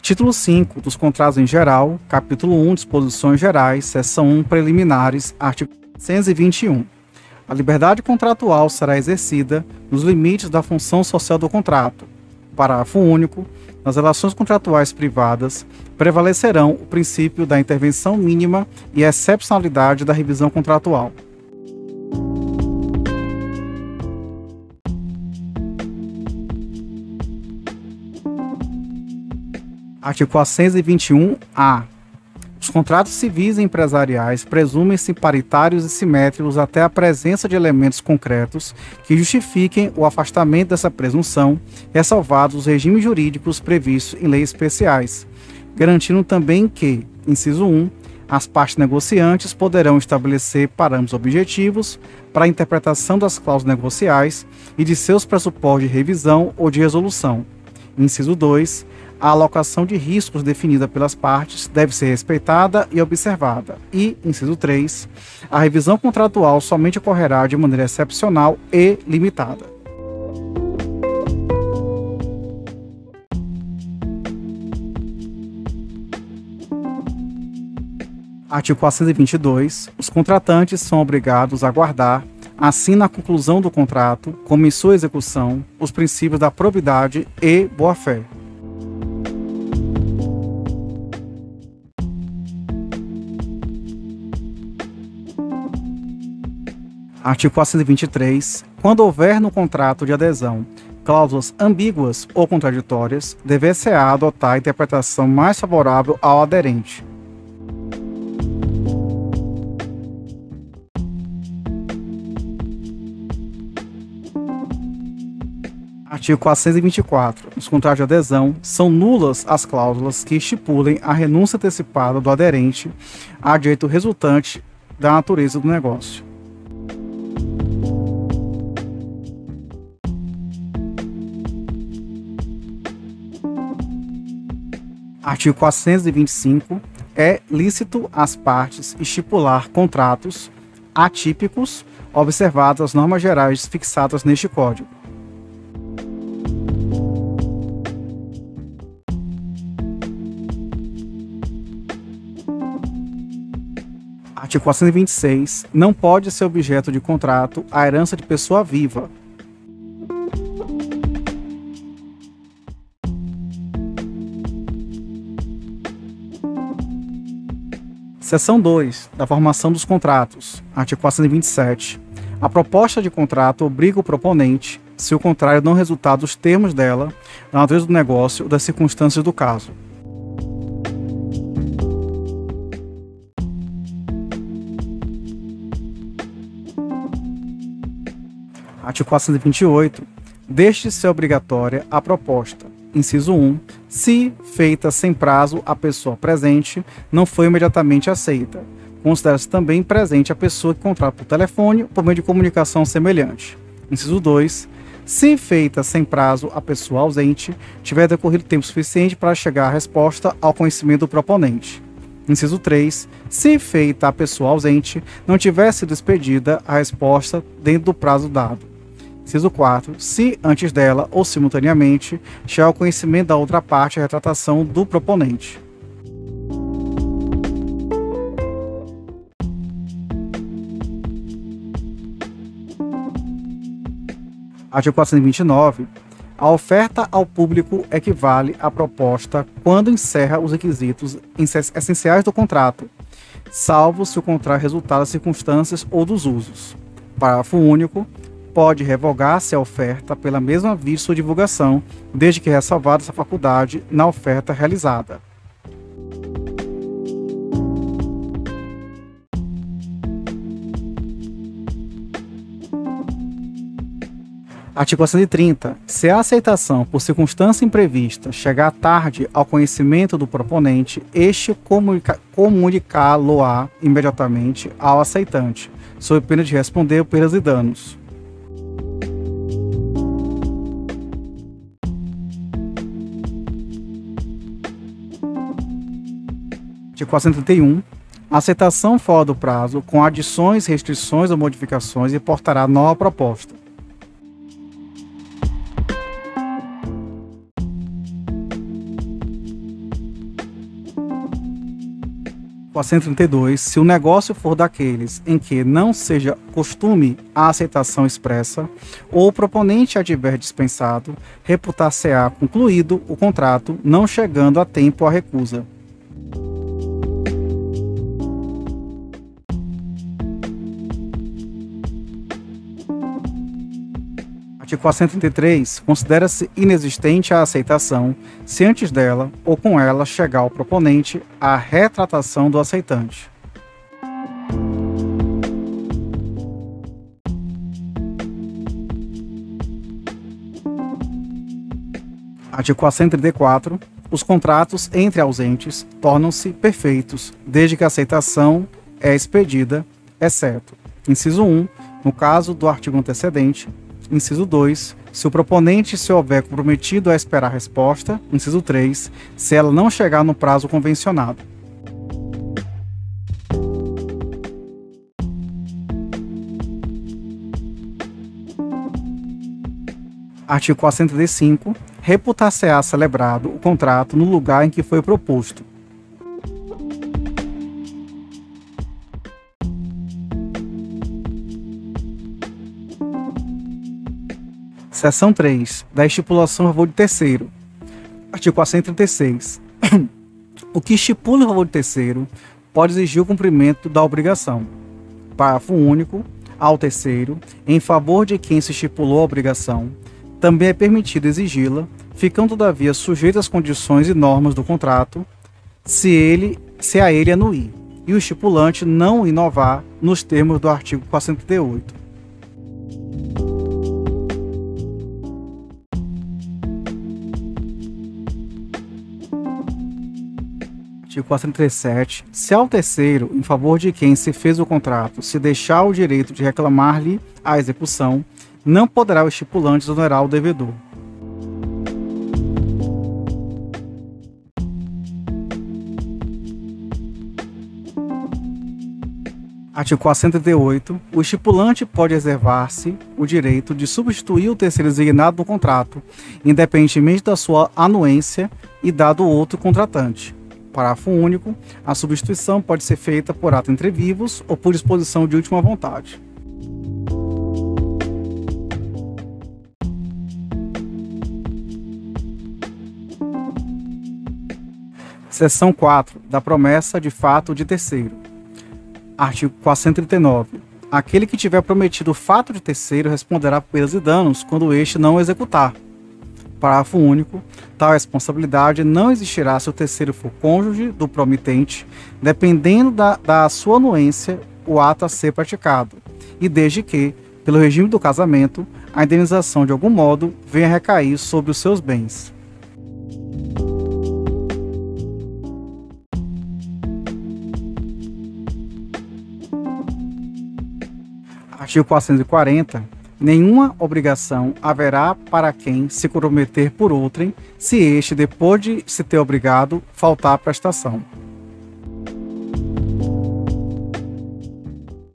Título 5 dos contratos em geral, capítulo 1, disposições gerais, seção 1, preliminares, artigo 121. A liberdade contratual será exercida nos limites da função social do contrato. Parágrafo único. Nas relações contratuais privadas, prevalecerão o princípio da intervenção mínima e a excepcionalidade da revisão contratual. Artigo 421-A. Os contratos civis e empresariais presumem-se paritários e simétricos até a presença de elementos concretos que justifiquem o afastamento dessa presunção, ressalvados os regimes jurídicos previstos em leis especiais, garantindo também que, inciso 1, as partes negociantes poderão estabelecer parâmetros objetivos para a interpretação das cláusulas negociais e de seus pressupostos de revisão ou de resolução. Inciso 2, a alocação de riscos definida pelas partes deve ser respeitada e observada. E, inciso 3, a revisão contratual somente ocorrerá de maneira excepcional e limitada. Artigo 422. Os contratantes são obrigados a guardar, assim na conclusão do contrato, como em sua execução, os princípios da probidade e boa-fé. Artigo 423. Quando houver no contrato de adesão cláusulas ambíguas ou contraditórias, dever-se-á adotar a interpretação mais favorável ao aderente. Artigo 424. Nos contratos de adesão, são nulas as cláusulas que estipulem a renúncia antecipada do aderente a direito resultante da natureza do negócio. Artigo 425. É lícito às partes estipular contratos atípicos, observadas as normas gerais fixadas neste Código. Artigo 426. Não pode ser objeto de contrato a herança de pessoa viva, Seção 2 da formação dos contratos, artigo 427. A proposta de contrato obriga o proponente, se o contrário não resultar dos termos dela, da natureza do negócio ou das circunstâncias do caso. Artigo 428. Deixe ser obrigatória a proposta, inciso 1, se feita sem prazo a pessoa presente não foi imediatamente aceita. Considera-se também presente a pessoa que contrata por telefone por meio de comunicação semelhante. Inciso 2. Se feita sem prazo a pessoa ausente, tiver decorrido tempo suficiente para chegar à resposta ao conhecimento do proponente. Inciso 3. Se feita a pessoa ausente, não tiver sido expedida a resposta dentro do prazo dado. Inciso 4. Se antes dela ou simultaneamente chegar ao conhecimento da outra parte a retratação do proponente. Artigo 429. A oferta ao público equivale à proposta quando encerra os requisitos essenciais do contrato, salvo se o contrato resultar das circunstâncias ou dos usos. Parágrafo único pode revogar-se a oferta pela mesma via sua divulgação, desde que ressalvada essa faculdade na oferta realizada. Artigo 130. Se a aceitação por circunstância imprevista chegar tarde ao conhecimento do proponente, este comunica comunicá-lo-á imediatamente ao aceitante, sob pena de responder perdas e danos. artigo 431, a aceitação fora do prazo, com adições, restrições ou modificações, e portará nova proposta. artigo 132, se o negócio for daqueles em que não seja costume a aceitação expressa, ou o proponente a tiver dispensado, reputar-se-á concluído o contrato, não chegando a tempo a recusa. Artigo 433. Considera-se inexistente a aceitação se antes dela ou com ela chegar ao proponente a retratação do aceitante. Artigo 434. Os contratos entre ausentes tornam-se perfeitos desde que a aceitação é expedida, exceto, inciso 1, no caso do artigo antecedente, Inciso 2. Se o proponente se houver comprometido a esperar a resposta. Inciso 3. Se ela não chegar no prazo convencionado. Artigo 435. Reputar-se-á celebrado o contrato no lugar em que foi proposto, Seção 3. Da estipulação em favor de terceiro. Artigo 436. o que estipula em favor de terceiro pode exigir o cumprimento da obrigação. Parágrafo único. Ao terceiro, em favor de quem se estipulou a obrigação, também é permitido exigi-la, ficando todavia sujeito às condições e normas do contrato, se ele se a ele anuir, e o estipulante não inovar nos termos do artigo 438. Artigo 437, se ao terceiro, em favor de quem se fez o contrato, se deixar o direito de reclamar-lhe a execução, não poderá o estipulante exonerar o devedor. Artigo 438. O estipulante pode reservar-se o direito de substituir o terceiro designado no contrato, independentemente da sua anuência e dado outro contratante parágrafo único, a substituição pode ser feita por ato entre vivos ou por disposição de última vontade. Seção 4. Da promessa de fato de terceiro. Artigo 439. Aquele que tiver prometido o fato de terceiro responderá por perdas e danos quando este não executar Parágrafo único. Tal responsabilidade não existirá se o terceiro for cônjuge do promitente, dependendo da, da sua anuência o ato a ser praticado, e desde que, pelo regime do casamento, a indenização de algum modo venha a recair sobre os seus bens. Artigo 440 nenhuma obrigação haverá para quem se comprometer por outrem, se este, depois de se ter obrigado, faltar à prestação.